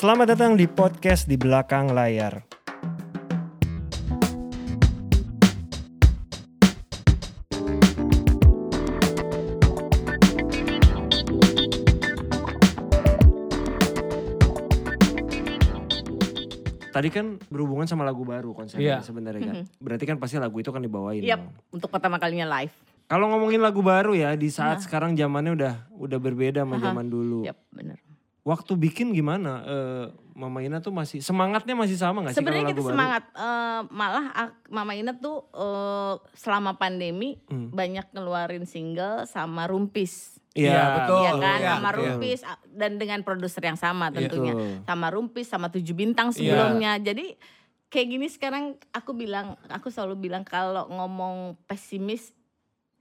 Selamat datang di podcast di belakang layar. Tadi kan berhubungan sama lagu baru konsernya Iya. sebenarnya kan. Berarti kan pasti lagu itu kan dibawain. Yap, dong. untuk pertama kalinya live. Kalau ngomongin lagu baru ya di saat sekarang zamannya udah udah berbeda sama Aha. zaman dulu. Yap, benar. Waktu bikin gimana? Eh, Mama Ina tuh masih semangatnya masih sama gak sih Sebenarnya kita baru? semangat eh, malah Mama Ina tuh eh, selama pandemi Hmm. banyak ngeluarin single sama Rumpis. Iya Iya, betul. ya kan iya, sama iya. Rumpis dan dengan produser yang sama tentunya. Betul. Sama Rumpis sama Tujuh Bintang sebelumnya. Jadi kayak gini sekarang aku bilang aku selalu bilang kalau ngomong pesimis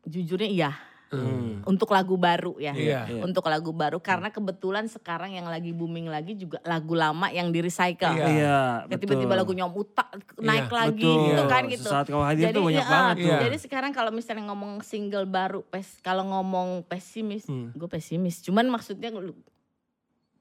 jujurnya iya Hmm. untuk lagu baru ya. Iya. Iya. Untuk lagu baru karena kebetulan sekarang yang lagi booming lagi juga lagu lama yang di recycle. Iya. Iya, Kayak tiba-tiba lagu nyom utak naik Iya, lagi Betul. gitu kan gitu. Saat kau hadir tuh banyak iya, banget tuh. Iya. Jadi sekarang kalau misalnya ngomong single baru, pes, kalau ngomong pesimis, Hmm. gue pesimis. Cuman maksudnya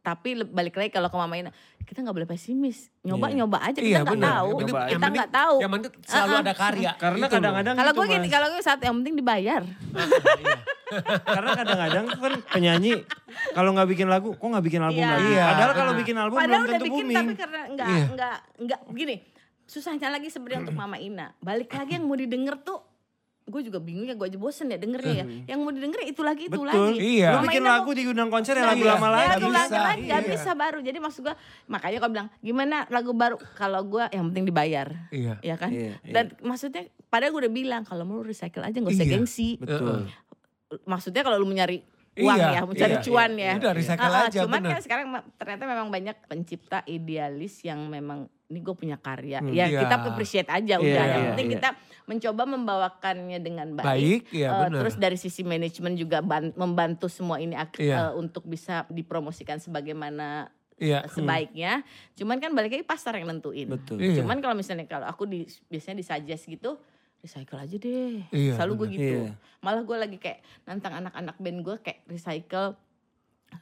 tapi balik lagi kalau ke Mama Ina, kita nggak boleh pesimis. Nyoba Iya. nyoba aja kita Iya nggak benar. tahu. Kita nggak tahu. Yang penting selalu Uh-uh. ada karya. Karena Itu loh. kadang-kadang Kalau gitu, gue gini, kalau gue saat yang penting dibayar. Karena kadang-kadang kan penyanyi kalau nggak bikin lagu, kok nggak bikin album Iya. lagi? Iya. Padahal kalau bikin album Padahal belum udah tentu bikin booming. tapi karena nggak Iya. nggak nggak gini. Susahnya lagi sebenarnya untuk Mama Ina. Balik lagi yang mau didengar tuh gue juga bingung ya gue aja bosen ya dengernya ya. Yang mau didengar itu lagi itu Betul. lagi. Iya. Lu bikin lagu mau- di undang konser ya Nah, lagu iya. lama Ya, lagi. lagu lagi bisa. lagi nggak Iya. bisa baru. Jadi maksud gue makanya kau bilang gimana lagu baru kalau gue yang penting dibayar. Iya. Ya kan? Iya, iya. Dan maksudnya padahal gue udah bilang kalau mau recycle aja gak usah Iya. gengsi. Betul. Maksudnya kalau lu mencari uang Iya, ya, mencari iya, cuan iya. ya. Udah recycle aja, Cuman bener. kan sekarang ternyata memang banyak pencipta idealis yang memang ini gue punya karya. Hmm. Ya Iya. kita appreciate aja udah. Iya, yang iya, penting iya. kita mencoba membawakannya dengan baik. Baik, iya benar. terus dari sisi manajemen juga ban- membantu semua ini ak- Iya. eh, untuk bisa dipromosikan sebagaimana Iya. sebaiknya. Cuman kan balik lagi pasar yang nentuin. Betul. Iya. Cuman kalau misalnya kalau aku di, biasanya disuggest gitu, recycle aja deh. Iya, Selalu gue gitu. Iya. Malah gue lagi kayak nantang anak-anak band gue kayak recycle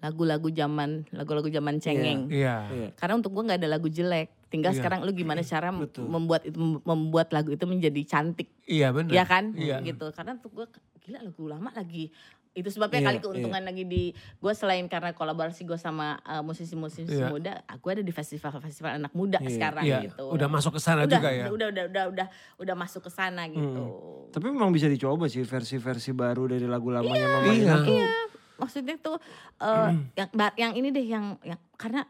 lagu-lagu zaman lagu-lagu zaman cengeng. Iya. Iya. Karena untuk gue nggak ada lagu jelek. Tinggal Iya. sekarang lu gimana cara Betul. membuat itu membuat lagu itu menjadi cantik, Iya benar. ya kan? Iya. Gitu. Karena untuk gue gila lagu lama lagi itu sebabnya Iya, kali keuntungan lagi di gue selain karena kolaborasi gue sama uh, musisi-musisi Iya. muda, gue ada di festival-festival anak muda Iya. sekarang Iya. gitu. Udah masuk ke sana udah, juga ya. udah udah udah udah udah masuk ke sana gitu. Tapi memang bisa dicoba sih versi-versi baru dari lagu lamanya Mama Iya. Ina tuh. Maksudnya tuh eh, yang ba- yang ini deh yang yang karena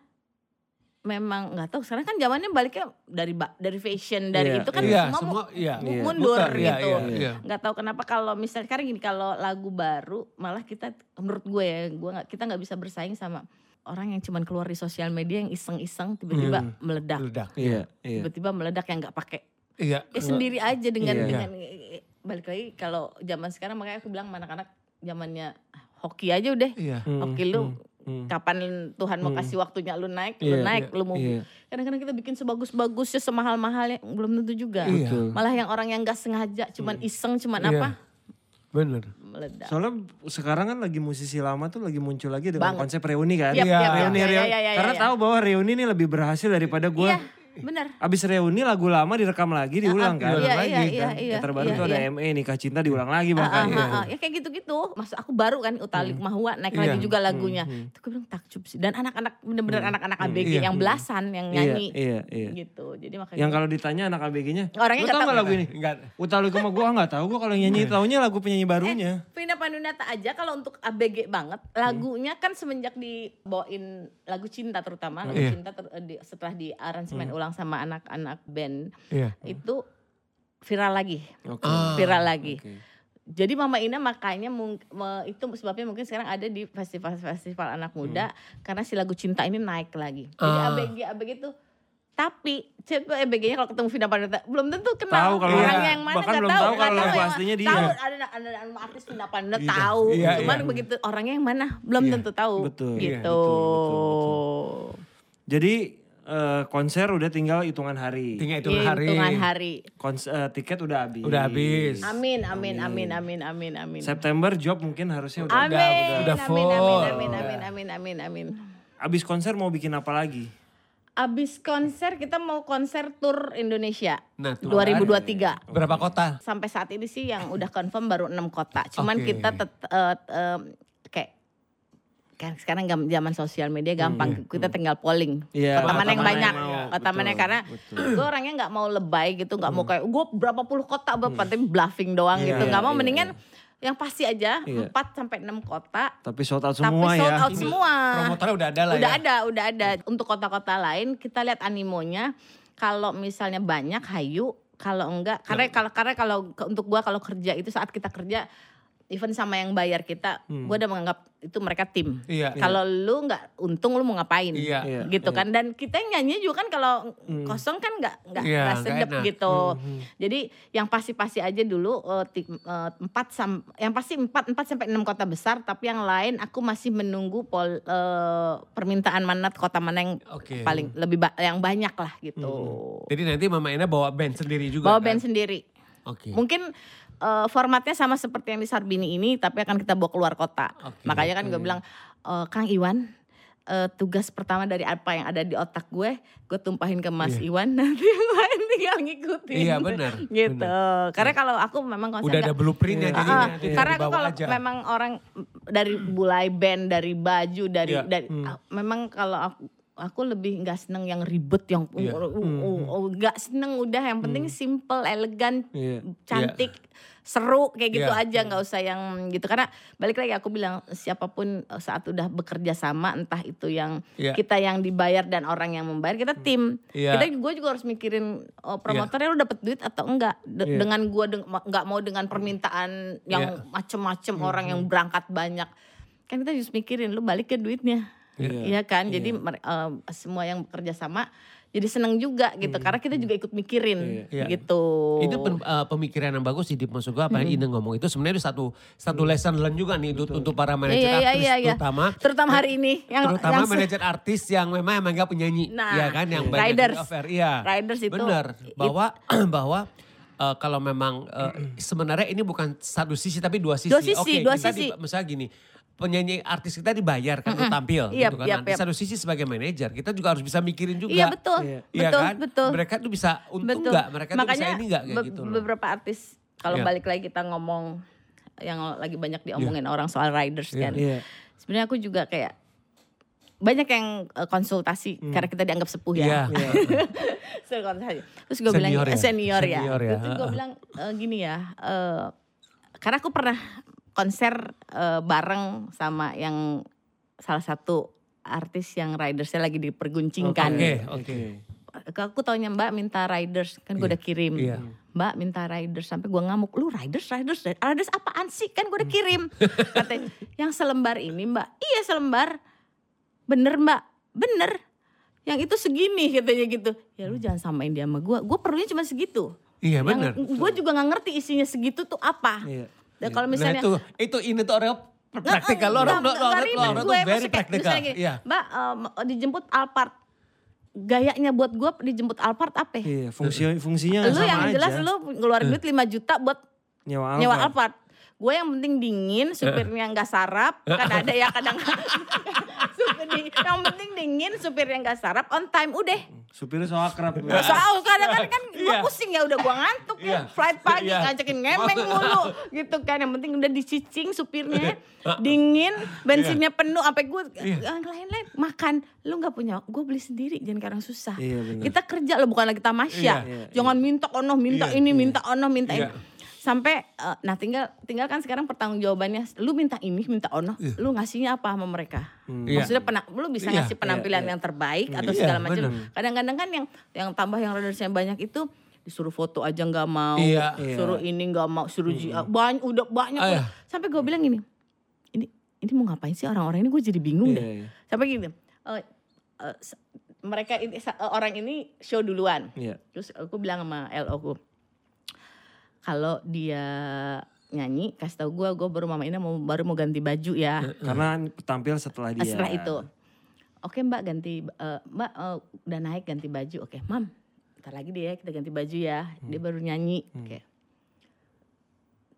memang nggak tahu sekarang kan zamannya baliknya dari dari fashion dari Iya, itu kan Iya, semua, semua mu- iya. mu- mundur iya, gitu. iya, iya. nggak tahu kenapa kalau misalnya sekarang gini kalau lagu baru malah kita menurut gue ya gue nggak kita nggak bisa bersaing sama orang yang cuman keluar di sosial media yang iseng-iseng tiba-tiba Hmm. meledak Meledak. Iya, iya. tiba-tiba meledak yang nggak pakai Iya. ya sendiri aja dengan Iya. dengan balik lagi kalau zaman sekarang makanya aku bilang anak-anak zamannya hoki aja udah Iya. Hmm, Oke, lu hmm, hmm. kapan Tuhan mau Hmm. kasih waktunya lu naik, Iya, lu naik, iya, lu mau Iya, kadang-kadang kita bikin sebagus-bagusnya semahal-mahalnya belum tentu juga. Iya. betul. Malah yang orang yang gak sengaja cuman iseng cuman Iya. apa Benar. meledak. Soalnya sekarang kan lagi musisi lama tuh lagi muncul lagi dengan Banget. konsep reuni kan. Iya. yap, yap, Reuni, reuni. Karena tahu bahwa reuni ini lebih berhasil daripada gue. Iya, benar. Abis reuni lagu lama direkam lagi diulang kan. Iya, iya, lagi iya, kan. iya. Yang terbaru iya, tuh ada iya. ME nikah cinta diulang lagi Ah, bahkan. ah, ah, ah. Ya kayak gitu-gitu. Maksud aku baru kan Utalik Mahwa naik Iya. lagi juga lagunya. Hmm, Itu gue bilang takjub sih. Dan anak-anak bener-bener anak-anak ABG Iya. yang belasan yang Iya, nyanyi iya, iya. gitu. Jadi makanya Yang kalau ditanya anak ABG-nya, Orangnya nggak tau tahu. gak lagu ini? Enggak. Utali sama gue nggak tahu gue kalau nyanyi taunya lagu penyanyi barunya. Vina Panduwinata aja kalau untuk ABG banget lagunya kan semenjak dibawain lagu cinta terutama lagu Iya. cinta ter- di- setelah di aransemen ulang sama anak-anak band Iya. itu viral lagi Oke. Ah, viral lagi Oke. jadi Mama Ina makanya itu sebabnya mungkin sekarang ada di festival-festival anak muda karena si lagu cinta ini naik lagi jadi Ah. ABG ABG itu tapi coba ABG-nya kalau ketemu Vina Panduwinata belum tentu kenal Tahu kalau- orangnya Iya. yang mana Bahkan nggak belum tahu tahu kalau lagu aslinya dia. tahu ada ada, ada artis Vina Panduwinata Iya. tahu Iya, cuman iya. begitu orangnya yang mana belum Iya. tentu tahu Betul, iya, gitu betul, Jadi eh, konser udah tinggal hitungan hari. Tinggal hitungan Iya, hari. hitungan hari Kons- eh, tiket udah habis. Udah habis. amin amin amin amin amin amin September job mungkin harusnya udah. amin udah amin full. amin amin amin amin amin amin amin Abis konser mau bikin apa lagi? Abis konser kita mau konser tour Indonesia Nah, tuh 2023. Berapa kota? Sampai saat ini sih yang udah confirm baru enam kota. Cuman Oke. kita tet, eh, em, kayak kan sekarang zaman sosial media gampang. kita tinggal polling. Iya, kota mana yang banyak? mau. kota mana karena gue orangnya nggak mau lebay gitu nggak mau kayak gue berapa puluh kota berapa tapi bluffing doang Iya, gitu. Nggak mau iya, mendingan yang pasti aja Iya. 4 sampai 6 kota. Tapi sold out tapi semua sold ya. out semua. Promotornya udah ada lah udah ya. ada udah ada. Untuk kota-kota lain kita lihat animonya. Kalau misalnya banyak hayu. Kalau enggak karena kalau karena kalau untuk gua kalau kerja itu saat kita kerja even sama yang bayar kita Hmm. gua udah menganggap itu mereka tim Iya. kalau lu nggak untung lu mau ngapain Iya. Iya, gitu iya. kan dan kita yang nyanyi juga kan kalau Hmm. kosong kan nggak nggak Iya, sedep enak. gitu Hmm. jadi yang pasti-pasti aja dulu eh, ti- eh, empat sam yang pasti empat empat sampai enam kota besar tapi yang lain aku masih menunggu pol eh, permintaan mana kota mana yang Oke. paling lebih ba- yang banyak lah gitu Jadi nanti Mama Ina bawa band sendiri juga bawa kan? band sendiri Oke. mungkin eh, formatnya sama seperti yang di Sarbini ini tapi akan kita bawa keluar kota Oke. makanya kan gue bilang "Eh, Kang Iwan eh, tugas pertama dari apa yang ada di otak gue gue tumpahin ke Mas Iwan nanti yang lain tinggal ngikutin Iya, benar, gitu benar. karena kalau aku memang konser Udah ada blueprintnya Iya. jadi Ah, nanti karena aku kalau aja. memang orang dari mulai band dari baju dari Iya. dari Hmm. ah, memang kalau aku aku lebih nggak seneng yang ribet yang Iya. uh, uh, uh, uh, nggak seneng udah yang penting simple elegan Iya. cantik seru kayak gitu Iya. aja nggak usah yang gitu karena balik lagi aku bilang siapa pun eh, saat udah bekerja sama entah itu yang Iya. kita yang dibayar dan orang yang membayar kita tim Iya. kita gue juga harus mikirin oh, promotornya lu dapet duit atau enggak De- Iya. dengan gue nggak mau dengan permintaan yang Iya. macem-macem orang yang berangkat banyak kan kita harus mikirin lu balik ke duitnya Iya. Iya kan jadi mer- eh, semua yang bekerja sama jadi seneng juga gitu karena kita juga ikut mikirin Hmm. Iya. gitu Itu pen- uh, pemikiran yang bagus sih Dip. Maksud gue apa yang Ina ngomong itu sebenarnya itu satu satu lesson learn juga nih untuk, untuk para manajer Iya, iya, artis iya, iya. terutama terutama hari ini yang terutama yang manajer artis yang memang emang gak penyanyi Nah, ya kan yang banyak riders. di off air. Iya. Riders itu Benar it- bahwa bahwa uh, kalau memang uh, sebenarnya ini bukan satu sisi tapi dua sisi. Dua sisi, Oke, dua kita sisi. di- misalnya gini, penyanyi artis kita dibayar kan untuk tampil Yap, gitu kan. yap, Nah, di yap. satu sisi sebagai manajer kita juga harus bisa mikirin juga. iya betul Iya. Iya betul kan? betul Mereka tuh bisa untung betul nggak? Mereka tuh bisa ini nggak kayak be- gitu loh. beberapa artis kalau Iya. balik lagi kita ngomong yang lagi banyak diomongin orang soal riders Iya. kan Iya. sebenarnya aku juga kayak banyak yang eh, konsultasi karena kita dianggap sepuh Hmm. Iya. ya. Sering konsultasi. Terus gue bilang Senior ya? senior ya. Senior ya, Terus gue bilang eh, gini ya, eh, karena aku pernah konser eh, bareng sama yang salah satu artis yang ridersnya lagi diperguncingkan. Oke, oke. Aku taunya Mbak minta riders kan gue Iya, udah kirim. iya. Mbak minta riders sampai gue ngamuk. Lu riders, riders, riders apaan sih? Kan gue udah kirim. Katanya yang selembar ini Mbak. Iya selembar. Bener Mbak, bener. Yang itu segini katanya gitu. Ya lu jangan samain dia sama gue. Gue perlunya cuma segitu. Iya benar. Gue juga nggak ngerti isinya segitu tuh apa. Iya. Dan kalau misalnya nah, itu itu ini tuh orang praktikal lo orang orang orang tuh very praktikal. Iya. Mbak em, dijemput Alphard. Gayanya buat gue dijemput Alphard apa? ya? Iya, fungsi fungsinya lu sama yang aja. jelas lu ngeluarin duit 5 juta buat nyewa nyewa Alphard. Alphard. Gue yang penting dingin, supirnya nggak sarap. Kan ada ya kadang di- yang penting dingin, supirnya nggak sarap, on time udah. Supirnya so akrab. Soal kadang kan kan gue Iya. pusing ya udah gue ngantuk Iya. ya. Flight pagi Iya. ngajakin ngemeng mulu gitu kan. Yang penting udah dicicing supirnya, dingin, bensinnya penuh sampai gue yang lain-lain makan. Lu nggak punya, gue beli sendiri jangan karena susah. Iya, benar. Kita kerja lo bukan lagi tamasya. Iya, iya, Jangan minta ono, minta Iya, ini, minta ono, minta Iya. ini. Sampai eh, nah tinggal tinggal kan sekarang pertanggung jawabannya lu minta ini minta ono lu ngasihnya apa sama mereka? Iya. maksudnya pena, lu bisa Iya, ngasih penampilan yang terbaik atau Iya, segala macam. kadang-kadang kan yang yang tambah yang ridersnya banyak itu disuruh foto aja nggak mau Iya. suruh ini nggak mau suruh ji- banyak udah banyak Ah, iya. sampai gue bilang gini ini ini mau ngapain sih orang-orang ini? Gue jadi bingung Iya, deh. iya. sampai gini eh, eh, s- mereka ini orang ini show duluan. Iya. Terus aku bilang sama LO ku, kalau dia nyanyi kasih tau gue, gue baru mama ini mau baru mau ganti baju ya. Karena tampil setelah dia. Setelah itu, oke mbak ganti, eh, mbak eh, udah naik ganti baju, oke mam, ntar lagi deh ya kita ganti baju ya. Dia baru nyanyi, oke.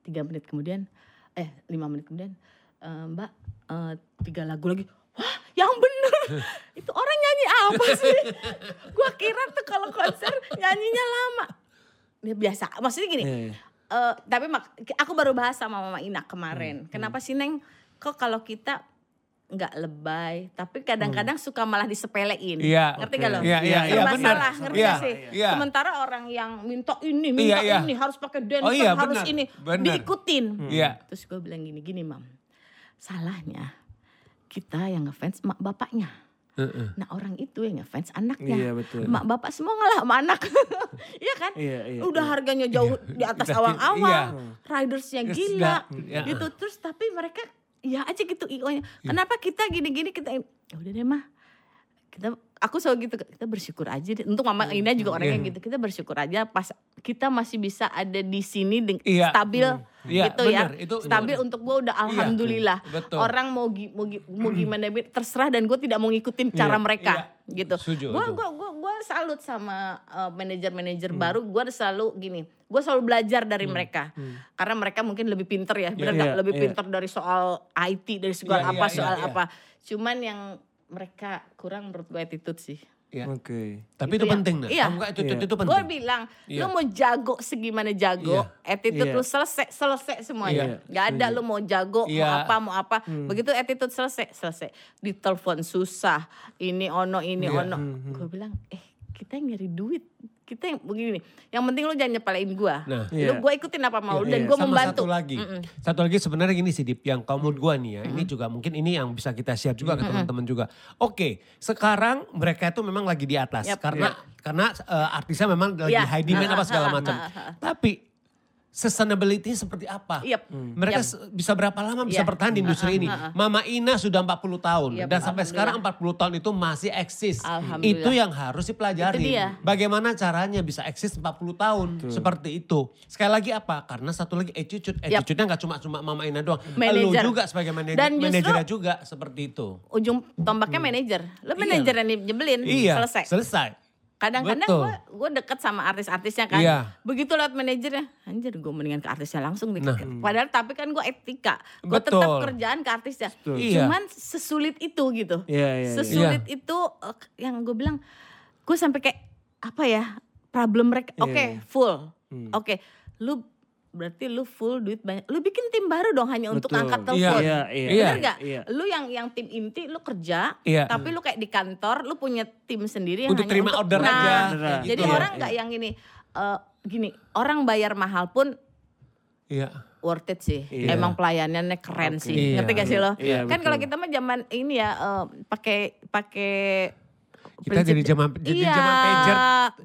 Tiga menit kemudian, eh lima menit kemudian, eh, mbak eh, tiga lagu lagi. Wah yang bener itu orang nyanyi apa sih gue kira tuh kalau konser nyanyinya lama biasa maksudnya gini Iya, iya. eh, tapi mak- aku baru bahas sama mama Ina kemarin Hmm, kenapa sih neng kok kalau kita nggak lebay tapi kadang-kadang suka malah disepelein Iya, ngerti oke. gak lo Iya, iya, iya, benar. ngerti gak sih iya. sementara orang yang minta ini minta Iya, iya. ini harus pakai dancer Oh iya, harus benar, ini benar. diikutin Iya. Terus gue bilang gini, gini mam, salahnya kita yang ngefans mak bapaknya. Heeh. Nah orang itu yang ngefans anaknya. Iya, betul. Mak bapak semua ngalah sama anak. Iya kan? Iya, iya, Udah iya. harganya jauh di atas Iya. awang-awang. Ridersnya Yes, gila. Iya. Gitu. Terus tapi mereka ya aja gitu IO-nya. Kenapa kita gini-gini kita ya udah deh mah. Kita aku selalu gitu kita bersyukur aja deh. Untuk mama Ina juga orangnya Iya. gitu. Kita bersyukur aja pas kita masih bisa ada di sini Iya. stabil Iya, gitu ya. benar. Itu- stabil untuk gue udah alhamdulillah. betul. Orang mau mau, mau gimana terserah dan gue tidak mau ngikutin cara Iya, mereka iya. gitu. Gue gua gua gua salut sama uh, manajer-manajer Hmm. baru. Gue selalu gini. Gue selalu belajar dari mereka. Karena mereka mungkin lebih pinter ya. Bener Iya, nggak? iya, lebih iya. pinter dari soal IT, dari soal Iya, apa, iya, soal iya, iya. apa. Cuman yang mereka kurang menurut gue attitude sih. Iya. Oke. Tapi Gitu itu ya. penting nah. Iya. Kamu nggak, itu, itu, Iya. itu penting. Gue bilang, Iya. lu mau jago segimana jago, attitude Iya. lu selesai, selesai semuanya. Iya, Gak ada lu mau jago, mau Iya. apa, mau apa. Hmm. Begitu attitude selesai, selesai. Ditelepon susah, ini ono, ini Iya. ono. Hmm, Gue bilang, eh kita yang nyari duit. Kita yang begini. Yang penting lu jangan nyepelein gue. Nah. Iya. Lu gue ikutin apa mau Iya, dan iya. gue Sama membantu. satu lagi. Mm-mm. Satu lagi sebenarnya gini sih Dip, yang menurut gua nih ya, ini juga mungkin ini yang bisa kita share juga ke teman-teman juga. Oke, sekarang mereka itu memang lagi di atas Yap. karena karena eh, artisnya memang lagi Iya. high demand apa segala macam. Tapi sustainability seperti apa? Yap. Mereka Yap. se- bisa berapa lama bisa Iya. bertahan di industri ini? Mama Ina sudah 40 tahun Yap, dan sampai sekarang alhamdulillah. 40 tahun itu masih eksis. Itu yang harus dipelajari. Itu dia. Bagaimana caranya bisa eksis 40 tahun seperti itu. Sekali lagi apa? Karena satu lagi attitude. Attitude-nya gak cuma cuma Mama Ina doang. Lu Manager. juga sebagai manajer, Dan justru- manajernya juga seperti itu. Ujung tombaknya manajer. Lu Iya. manajer yang nyebelin, Iya, selesai. selesai. Kadang-kadang gue gue deket sama artis-artisnya kan. Iya. Begitu lewat manajernya, anjir gue mendingan ke artisnya langsung nih. Nah. Padahal tapi kan gue etika. Gue tetap kerjaan ke artisnya. Betul. Iya. Cuman sesulit itu gitu. Iya, iya, iya. Sesulit itu eh, yang gue bilang, gue sampai kayak apa ya problem mereka. Iya. Oke full. Hmm. Oke lu berarti lu full duit banyak. Lu bikin tim baru dong hanya untuk Betul. angkat Iya, telepon. Iya, iya. Iya. Bener gak? Iya. Lu yang yang tim inti lu kerja, Iya. tapi lu kayak di kantor, lu punya tim sendiri yang Untuk hanya terima untuk order nah, aja. Beneran. Jadi Iya, orang iya. nggak yang ini eh, gini, orang bayar mahal pun Iya. worth it sih. Iya. Emang pelayanannya keren Oke. sih. Iya. Ngerti gak sih lo? Iya, kan kalau kita mah zaman ini ya eh, pakai pakai Kita prinsip- jadi zaman jadi iya, zaman pager.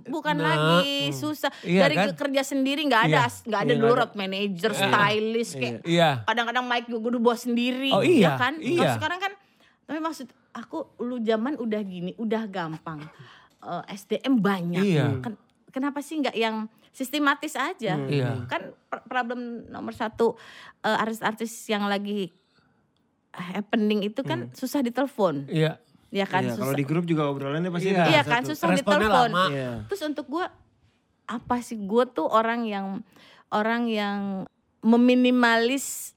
bukan Nah, lagi susah. Iya, Dari kan? ke- kerja sendiri nggak ada Iya. nggak ada Iya, dulu road manager, stylist kayak Iya. kadang-kadang mic gue udah bawa sendiri Oh, iya, ya kan iya. Kalau sekarang kan tapi maksud aku lu zaman udah gini udah gampang Eh, SDM banyak Iya. Ken- kenapa sih nggak yang sistematis aja Iya. kan pr- problem nomor satu eh, artis-artis yang lagi happening itu kan susah ditelepon Iya. Ya kan Iya, susah kalau di grup juga obrolannya pasti Iya. ada iya kan susah Responnya ditelepon lama. Iya. Terus untuk gue apa sih gue tuh orang yang orang yang meminimalis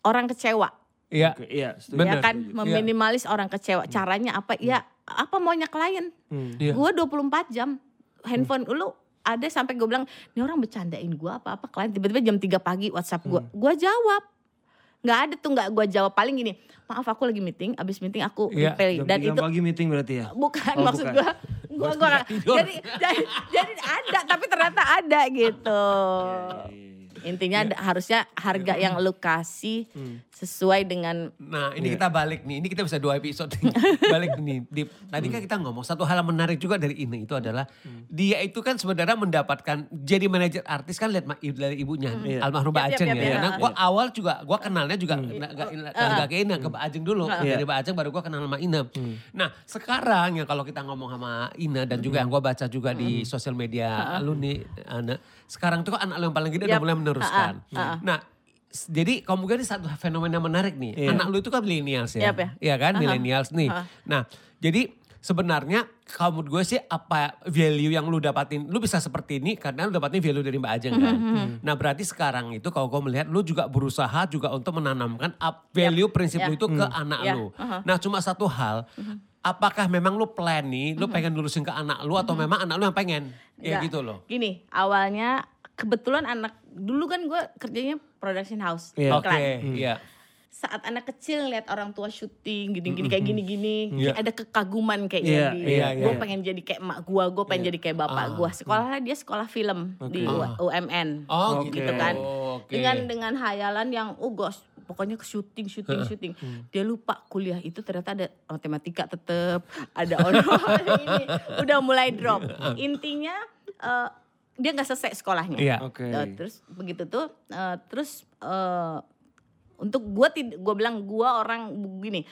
orang kecewa Iya. Oke, iya. Bener. ya kan setuju. meminimalis orang kecewa caranya apa ya apa maunya klien Hmm. Iya. gue 24 jam handphone lu ada sampai gue bilang ini orang bercandain gue apa apa klien tiba-tiba jam 3 pagi WhatsApp gue gue jawab nggak ada tuh nggak gue jawab paling gini maaf aku lagi meeting abis meeting aku Iya, reply dan itu pagi meeting berarti ya? bukan Oh, maksud bukan. gua gua gua nggak- tidur. jadi, jadi jadi ada tapi ternyata ada gitu Iya, intinya ada- harusnya harga yang lu kasih Hmm. sesuai dengan Nah ini Iya. kita balik nih, ini kita bisa dua episode nih. balik nih. Dip. Tadi kan kita ngomong satu hal yang menarik juga dari ini itu adalah dia itu kan sebenarnya mendapatkan jadi manajer artis kan lihat dari ibunya Iya. almarhum Mbak yap, Ajeng yap, ya. yap. Nah gua awal juga gua kenalnya juga nggak nggak ke Ina ke Mbak Ajeng dulu. Iya. Dari Mbak Ajeng baru gua kenal sama Ina. Nah sekarang ya kalau kita ngomong sama Ina dan juga yang gua baca juga di sosial media lu nih anak. Sekarang tuh kan anak lu yang paling gede udah Yap. mulai meneruskan. Ha-ha, ha-ha. Nah s- jadi kamu kan ini satu fenomena menarik nih. Iya. Anak lu itu kan millennials ya. Yap, ya. Iya kan Aha. millennials nih. Aha. Nah jadi sebenarnya kalau menurut gue sih apa value yang lu dapatin, lu bisa seperti ini karena lu dapatin value dari Mbak Ajeng kan. Nah berarti sekarang itu kalau gue melihat lu juga berusaha juga untuk menanamkan up value prinsip ya. lu itu ke anak Ya, lu. uh-huh. Nah cuma satu hal, apakah memang lu plan nih, lu pengen lurusin ke anak lu atau memang anak lu yang pengen? Ya Enggak. gitu loh. Gini, awalnya kebetulan anak dulu kan gue kerjanya production house. Oke, iklan. iya. Saat anak kecil lihat orang tua syuting gini-gini kayak gini-gini, kayak ada kekaguman kayak Iya, jadi. iya, gue pengen jadi kayak emak gue, gue pengen jadi kayak bapak Ah. gue. Sekolahnya dia sekolah film di U- UMN. Oh gitu, gitu kan. Oke. Dengan dengan hayalan yang oh gos, pokoknya ke syuting syuting syuting. Dia lupa kuliah itu ternyata ada matematika tetep, ada ono ini udah mulai drop. Intinya eh, dia nggak selesai sekolahnya. Iya. Oke. Eh, terus begitu tuh eh, terus eh, untuk gua tid gua bilang gua orang begini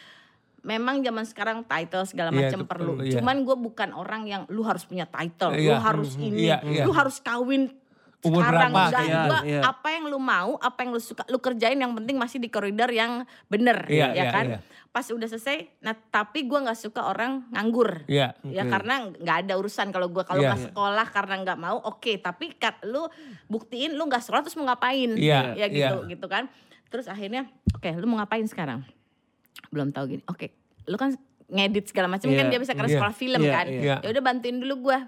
memang zaman sekarang title segala Iya, macam perlu. iya. Cuman gue bukan orang yang lu harus punya title, Iya, lu harus mhm, ini, iya, iya. lu harus kawin Umur sekarang berapa, enggak. iya, Gua iya. apa yang lu mau, apa yang lu suka, lu kerjain yang penting masih di koridor yang bener, Iya, ya iya, kan? iya. Pas udah selesai, nah tapi gua nggak suka orang nganggur. Iya. Ya Oke. karena nggak ada urusan kalau gua kalau Iya. nggak sekolah karena nggak mau, oke. Tapi kat, lu buktiin lu nggak sekolah terus mau ngapain? Iya, Ya gitu, iya. gitu kan. Terus akhirnya, oke, lu mau ngapain sekarang? Belum tahu gini. Oke, lu kan ngedit segala macam kan Iya, dia bisa karena iya, sekolah film iya, kan. iya. Ya udah bantuin dulu gua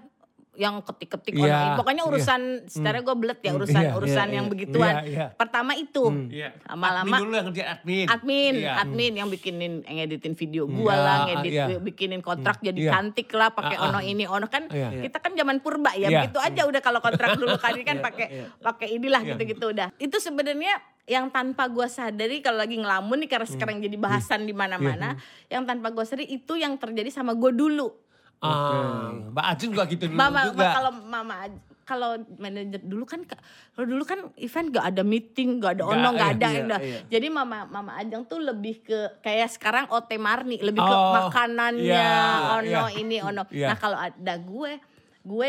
yang ketik-ketik online. Pokoknya iya. urusan secara gue belet ya urusan Iya, urusan iya, yang iya. begituan. Iya, iya. Pertama itu. Iya. Lama-lama Admin dulu yang kerja admin. admin, Iya. admin yang bikinin ngeditin video gua Iya, lah, ngedit iya. bikinin kontrak jadi Iya. cantik lah pakai ah. ono ini ono kan Iya. kita kan zaman purba ya Iya. begitu aja udah kalau kontrak dulu kan ini kan pakai pakai inilah gitu-gitu udah. Itu sebenarnya yang tanpa gua sadari kalau lagi ngelamun nih karena sekarang jadi bahasan di mana-mana, yang tanpa gua sadari itu yang terjadi sama gua dulu. Ah, Mbak Ajeng juga gitu dulu Mama juga. kalau mama kalau manajer dulu kan ka- kalau dulu kan event gak ada meeting, gak ada ono, gak iya, ada. iya, iya. Jadi mama mama Ajeng tuh lebih ke kayak sekarang OT Marni, lebih ke Oh, makanannya, iya, ono iya. ini ono. Iya. Nah, kalau ada gue gue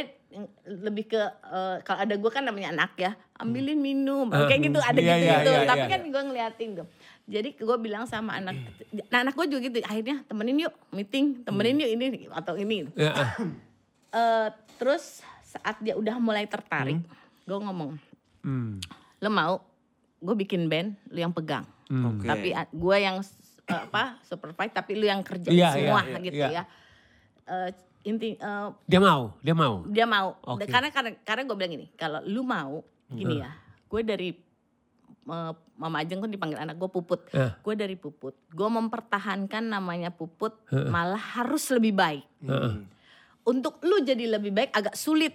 lebih ke eh, kalau ada gue kan namanya anak ya ambilin minum kayak gitu ada Iya, gitu iya, gitu iya, tapi iya. kan gue ngeliatin tuh jadi gue bilang sama anak nah anak gue juga gitu akhirnya temenin yuk meeting temenin yuk ini atau ini Ya. Eh, terus saat dia udah mulai tertarik, gue ngomong, Hmm. lo mau, gue bikin band, lu yang pegang. Hmm. Oke. Tapi gue yang eh, apa supervise, tapi lu yang kerja Iya, semua iya, gitu iya. ya. Eh, inti eh, Dia mau, dia mau. dia mau, Oke. karena karena karena gue bilang gini, kalau lu mau, gini ya, gue dari Mama Ajeng kan dipanggil anak gue Puput, Eh. gue dari Puput, gue mempertahankan namanya Puput, Eh. malah harus lebih baik Hmm. untuk lu jadi lebih baik agak sulit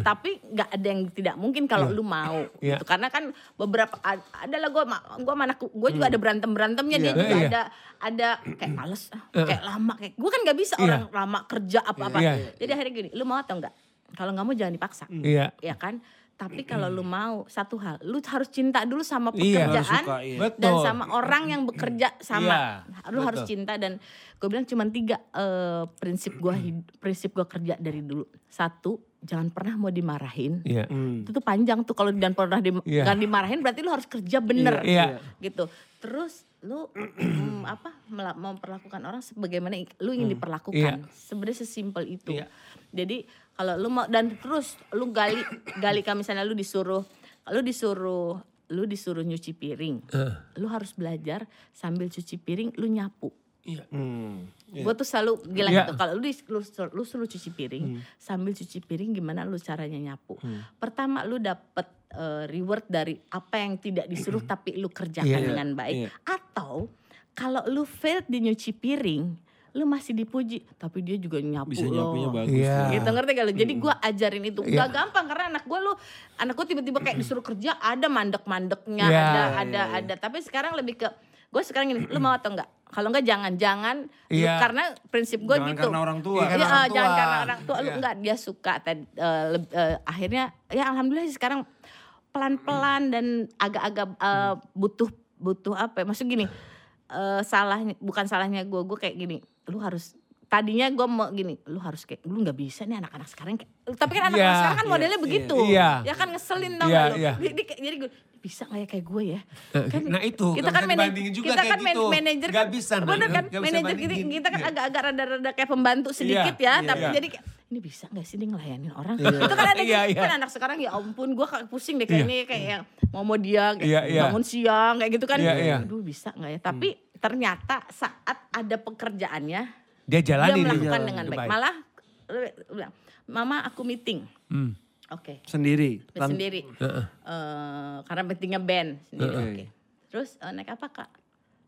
tapi nggak ada yang tidak mungkin kalau lu mau Iya. gitu karena kan beberapa ad- adalah gue gue mana gue juga ada berantem berantemnya dia Iya. juga Iya. ada ada kayak males ah, kayak lama kayak gue kan nggak bisa Iya. orang lama kerja apa apa Iya. jadi akhirnya gini lu mau atau enggak kalau nggak mau jangan dipaksa Iya. ya kan tapi kalau lu mau satu hal lu harus cinta dulu sama Iya. Harus pekerjaan suka, iya. Betul. dan sama orang yang bekerja sama Iya, lu harus betul. cinta dan gue bilang cuma tiga eh, prinsip gua hid- prinsip gua kerja dari dulu satu jangan pernah mau dimarahin Iya. Hmm. itu tuh panjang tuh kalau dan pernah di, Iya. jangan dimarahin berarti lu harus kerja bener Iya. gitu terus lu mm, apa memperlakukan orang sebagaimana lu ingin diperlakukan sebenarnya sesimpel itu Iya. jadi kalau lu mau dan terus lu gali gali kalau misalnya lu disuruh lu disuruh lu disuruh nyuci piring Eh. lu harus belajar sambil cuci piring lu nyapu Iya. Hmm. Iya. Gue tuh selalu gila Iya. gitu. Kalau lu, lu, lu suruh cuci piring, sambil cuci piring gimana lu caranya nyapu. Pertama lu dapet eh, reward dari apa yang tidak disuruh tapi lu kerjakan Iya, iya. dengan baik. Iya. Atau kalau lu failed di nyuci piring, lu masih dipuji tapi dia juga nyapu Bisa loh. nyapunya bagus. Iya. Gitu ngerti gak lu? Jadi gua ajarin itu. Gak gampang karena anak gua lu anak gua tiba-tiba kayak disuruh kerja ada mandek-mandeknya, Iya, ada iya, ada iya. ada. Tapi sekarang lebih ke gue sekarang gini, lu mau atau enggak? Kalau enggak jangan, jangan lu- Iya. karena prinsip gue Jangan gitu. karena orang tua. Iya, Iya, karena orang jangan tua. karena orang tua lu Iya. enggak dia suka tadi eh, leb- eh, akhirnya ya alhamdulillah sih sekarang pelan-pelan dan agak-agak eh, butuh butuh apa ya? Maksud gini, eh, salahnya bukan salahnya gue, gue kayak gini, lu harus tadinya gue mau gini, lu harus kayak lu nggak bisa nih anak-anak sekarang kayak tapi kan anak-anak Iya, sekarang kan iya, modelnya iya. begitu. Iya. Ya kan ngeselin tau Iya, gak lu. iya. Jadi, jadi gue bisa nggak ya kayak gue ya? Nah itu, kita kan bisa manaj- dibandingin juga kita kayak kan gitu. manajer Nggak kan, bisa, bener kan manajer kita, kita kan Iya. agak-agak rada-rada kayak pembantu sedikit Iya, ya, iya, tapi iya. jadi kayak ini bisa nggak sih dia ngelayanin orang? Itu kan ada Iya, gitu. iya. kan anak sekarang ya ampun gue pusing deh kayak ini kayak yang mau mau dia kayak Iya, iya. bangun siang kayak gitu kan. Iya, iya. Aduh bisa nggak ya? Tapi ternyata saat ada pekerjaannya Dia dia jalani melakukan nih. dengan Baik. baik. Malah bilang, Mama aku meeting. Hmm. Oke. Sendiri. Tan- sendiri. Heeh. Eh, karena pentingnya band sendiri. Oke. Oke. Terus eh, naik apa kak?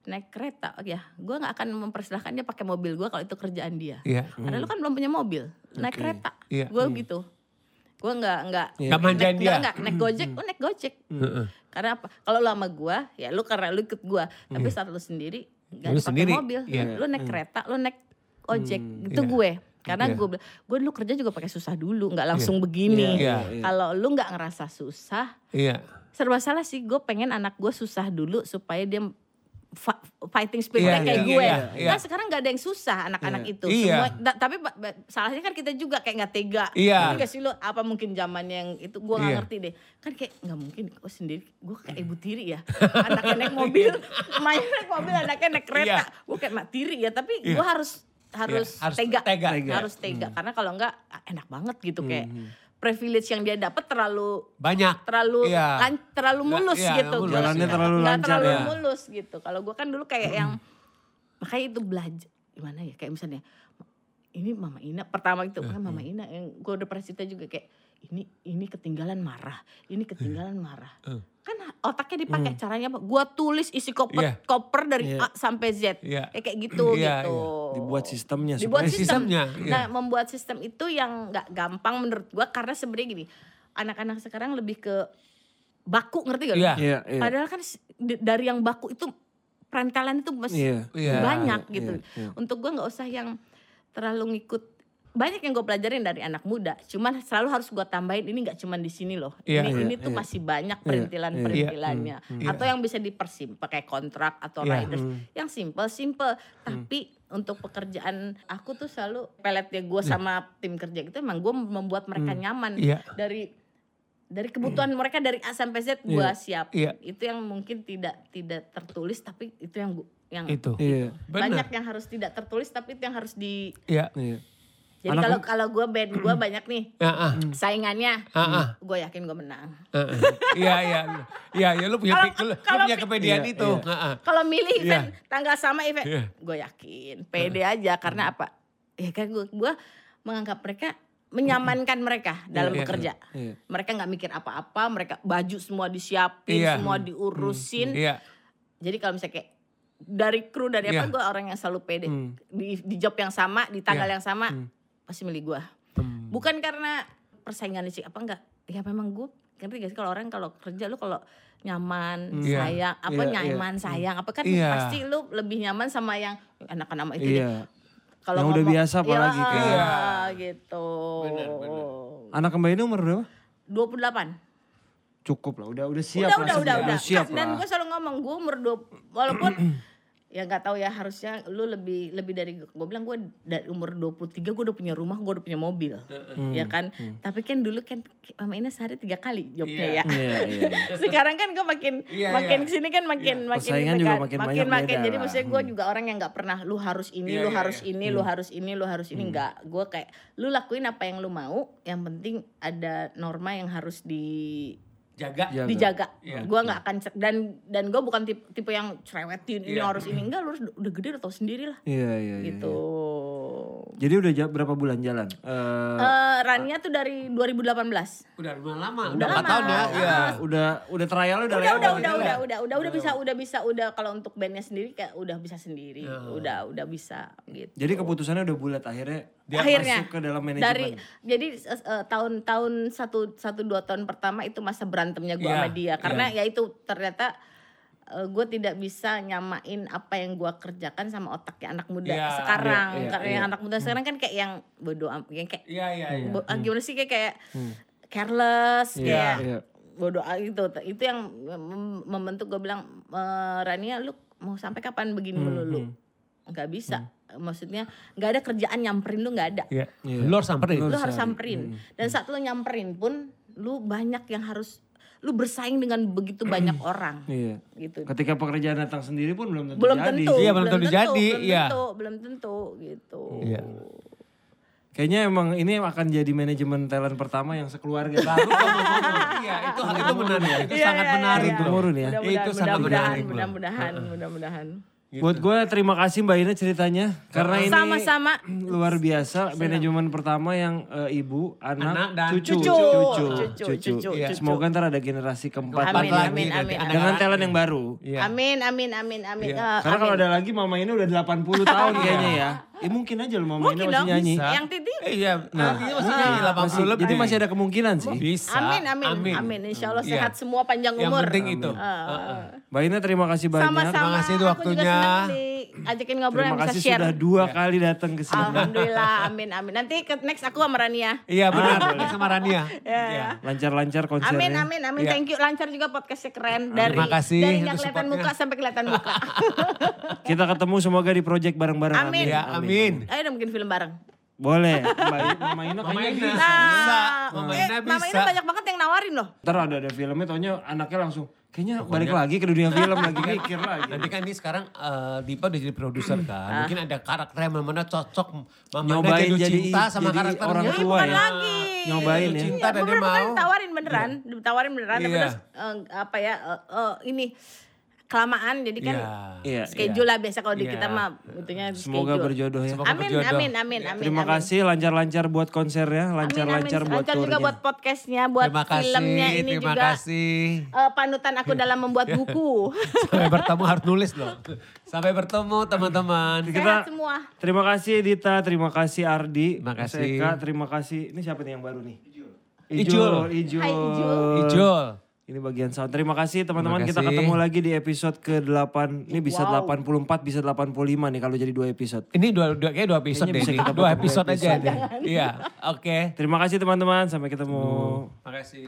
Naik kereta. Oh ya, gue nggak akan mempersilahkan dia pakai mobil gue kalau itu kerjaan dia. Iya. Karena lu kan belum punya mobil, naik Oke. kereta. Iya. Gue gitu. Gue nggak nggak Nggak manjain naik- dia. nggak, naik gojek, lu naik gojek. Heeh. Karena apa? Kalau lu sama gue, ya lu karena lu ikut gue. Tapi saat lu sendiri nggak Lu pakai mobil, Iya. lu naik kereta, lu naik ojek. Itu Iya. gue. Karena Iya. gue bilang, gue dulu kerja juga pakai susah dulu, nggak langsung begini. Iya, iya. Kalau lu nggak ngerasa susah, Iya. serba salah sih gue pengen anak gue susah dulu supaya dia fighting spirit Iya, kayak iya, gue. iya, iya. Nah sekarang nggak ada yang susah anak-anak itu. Iya. Semua, da- tapi salahnya kan kita juga kayak nggak tega. Iya. Ngerti nggak sih lo apa mungkin zaman yang itu gue nggak Iya. ngerti deh. Kan kayak nggak mungkin gue sendiri gue kayak ibu tiri ya. anaknya naik mobil, mainnya naik mobil, anaknya naik kereta. Iya. Gue kayak mak tiri ya. Tapi Iya. gue harus harus, Iya, harus tega. tega. Harus tega. Karena kalau enggak enak banget gitu kayak privilege yang dia dapat terlalu Banyak. terlalu Iya. lan- terlalu mulus iya, gitu. mulus, Jalannya nggak- terlalu lancar terlalu ya. mulus gitu. Kalau gue kan dulu kayak yang makanya itu belajar gimana ya kayak misalnya ini Mama Ina pertama itu kan Mama Ina yang gue udah pernah cerita juga kayak ini ini ketinggalan marah, ini ketinggalan marah. Kan otaknya dipakai caranya apa? Gua tulis isi koper Iya. koper dari Iya. A sampai Z. Iya. Ya kayak gitu Iya, gitu. Dibuat sistemnya Dibuat sistem. sistemnya, iya. Nah, membuat sistem itu yang nggak gampang menurut gua karena sebenarnya gini, anak-anak sekarang lebih ke baku ngerti gak? Iya. Iya, iya. Padahal kan dari yang baku itu perentelan itu masih Iya. Iya. banyak Iya, gitu. iya, iya. Untuk gua nggak usah yang terlalu ngikut banyak yang gue pelajarin dari anak muda. Cuman selalu harus gua tambahin ini nggak cuman di sini loh. Iya. ini Iya, ini tuh iya. masih banyak Iya, perintilan-perintilannya. iya. Atau yang bisa dipersim pakai kontrak atau Iya. riders. Yang simple-simple. Tapi untuk pekerjaan aku tuh selalu peletnya gue sama tim kerja itu emang gue membuat mereka nyaman Iya. dari dari kebutuhan mereka dari A sampai Z gue Iya. siap. Iya. Itu yang mungkin tidak tidak tertulis tapi itu yang gua- yang Itu. Iya. banyak Benar. yang harus tidak tertulis tapi itu yang harus di Iya. Iya. Jadi kalau kalau gue band gue banyak nih Heeh. saingannya Heeh. gue yakin gue menang Heeh. Iya, iya. Iya, iya lu punya Kalau- pik- lu, lu kalau punya kepedean Iya, itu. iya. Heeh. kalau milih Iya. event tanggal sama event Iya. gue yakin pede aja karena apa ya kan gue gue menganggap mereka menyamankan mereka dalam Iya, bekerja Iya. mereka nggak mikir apa-apa mereka baju semua disiapin Iya. semua diurusin Iya. jadi kalau misalnya kayak dari kru dari apa Iya. gue orang yang selalu pede Hmm. di, di job yang sama di tanggal Iya. yang sama Hmm. Pasti milih gue Hmm. bukan karena persaingan sih apa enggak ya memang gue ngerti gak sih kalau orang kalau kerja lu kalau nyaman Iya. sayang apa Iya, iya. nyaman sayang apa kan Iya. pasti lu lebih nyaman sama yang anak-anak itu. Iya. kalau Yang udah ngomong- biasa apalagi Iya, kan. Iya. gitu Bener, bener. Anak kembali ini umur berapa? 28 Cukup lah, udah udah siap udah lah udah udah sebenarnya. udah siap dan lah. gue selalu ngomong gue umur dua walaupun ya nggak tahu ya harusnya lu lebih lebih dari gue gue bilang gue dari umur 23 gue udah punya rumah gue udah punya mobil. Ya kan? tapi kan dulu kan Mama Ina sehari tiga kali jobnya ya. Iya, iya. sekarang kan gue makin Iya, makin iya. ke sini kan makin makin Persaingan juga makin banyak makin. beda. Jadi lah. maksudnya gue juga orang yang nggak pernah lu harus ini Iya, lu iya, harus iya. ini lu harus ini lu harus ini. Nggak. Gue kayak lu lakuin apa yang lu mau yang penting ada norma yang harus di Jaga. Jaga. dijaga. Iya. Gue nggak akan dan dan gue bukan tipe, tipe yang cerewetin ini Iya. harus ini enggak lu harus udah gede udah tau sendiri lah Iya, iya, iya. gitu. Jadi udah berapa bulan jalan? Eh, Eh Rania tuh dari 2018. Udah lumayan lama, udah Udah 4 lama. tahun ya. Iya. udah udah trial udah Udah udah berarti udah lah. udah udah udah udah bisa udah bisa udah kalau untuk bandnya sendiri kayak udah bisa sendiri. Ya. Udah udah bisa gitu. Jadi keputusannya udah bulat akhirnya dia Akhirnya, masuk ke dalam manajemen. dari jadi eh, eh, tahun-tahun satu satu dua tahun pertama itu masa berantemnya gue Iya, sama dia. Karena ya itu ternyata gue tidak bisa nyamain apa yang gue kerjakan sama otaknya anak muda Iya, sekarang. iya, iya, karena iya. yang anak muda sekarang kan kayak yang bodoh yang kayak Iya, iya, iya. bo- ah, gimana sih kayak kayak careless Iya, kayak iya. bodoh gitu. Itu yang mem- membentuk gue bilang "Eh, Rania lu mau sampai kapan begini Hmm, melulu nggak bisa maksudnya nggak ada kerjaan nyamperin lu nggak ada Iya. Iya. Lu harus samperin. Lu lu harus samperin dan saat lu nyamperin pun lu banyak yang harus lu bersaing dengan begitu banyak orang Iya. gitu. Ketika pekerjaan datang sendiri pun belum tentu Belum jadi. tentu, Iya, belum tentu jadi, belum iya. tentu, belum tentu gitu. Iya. Kayaknya emang ini akan jadi manajemen talent pertama yang sekeluarga. Baru. Iya, itu hal itu menarik. Itu Iya, sangat iya, menarik iya. loh. Temurun ya. Mudah-mudahan, Itu sangat mudah-mudahan, menarik loh. mudah-mudahan, mudah-mudahan. Buat gue terima kasih Mbak Ina ceritanya. Karena ini Sama-sama. luar biasa. Manajemen pertama yang eh, ibu, anak, Anak, dan cucu. cucu. Cucu. Cucu, cucu, Iya. cucu. Semoga ntar ada generasi keempat Amin, lagi. amin, amin, ada Dengan anak. talent yang baru. Iya. Amin, amin, amin, amin. Eh, Karena kalau amin. ada lagi mama ini udah 80 tahun kayaknya ya. Eh mungkin aja mama Mungkin ini masih dong. nyanyi. Bisa. Yang Titi. Iya, nanti masih nyanyi 80 Masih- lebih. jadi masih ada kemungkinan sih. Bisa. Amin, amin, amin, Insya Allah Iya. sehat semua panjang Yang umur. penting itu. Eh, Mbak Ina terima kasih banyak. Sama-sama. Terima kasih itu waktunya. diajakin ngobrol Terima yang bisa kasih share. sudah dua kali datang ke sini. Alhamdulillah, amin, amin. Nanti ke next aku sama Rania. Iya benar, sama Rania. Ya, Iya. Lancar-lancar konsernya. Amin, amin, amin. Iya. Thank you. Lancar juga podcastnya keren. Dari, Terima kasih dari untuk kelihatan muka sampai kelihatan muka. Kita ketemu semoga di project bareng-bareng. Amin. Ya, amin. Ayo dong bikin film bareng. Boleh. Mama Ina Mama kayaknya Ina. bisa. Bisa. Nah, Mama Ina Mama bisa. Ina banyak banget yang nawarin loh. Ntar ada ada filmnya taunya anaknya langsung kayaknya balik lagi ke dunia film lagi mikir lagi. Nanti kan ini sekarang eh, Dipa udah jadi produser kan. Mungkin ada karakter yang mana cocok. Mama Nyobain jatuh jadi- cinta sama jadi karakternya. orang Jadi tua bukan ya. lagi. Nyobain ya. Cinta dan dia mau. ditawarin beneran, ditawarin beneran. Tapi Iya. terus eh, apa ya? eh, eh, ini kelamaan jadi kan Iya. Iya. schedule lah biasa kalau di Iya. kita mah itunya Semoga schedule. berjodoh ya. Semoga Amin, berjodoh. amin, amin, amin. Terima amin. kasih lancar-lancar buat konsernya, lancar-lancar buat Lancar juga turnya. buat podcastnya, buat Terima kasih, filmnya ini terima juga. kasih. eh, panutan aku dalam membuat buku. Sampai bertemu harus nulis loh. Sampai bertemu teman-teman. Sehat semua. Terima kasih Dita, terima kasih Ardi, Terima kasih. Seka, terima kasih. Ini siapa nih yang baru nih? Ijul. Ijul. Hai, Ijul. Ijul. Ini bagian sound. Terima kasih teman-teman. Kita ketemu lagi di episode ke-8. Ini bisa Wow. 84, bisa 85 nih kalau jadi dua episode. Ini dua, dua, kayak dua episode Kayaknya deh bisa kita Dua episode aja deh. Iya, oke. Terima kasih teman-teman. Sampai ketemu. Makasih.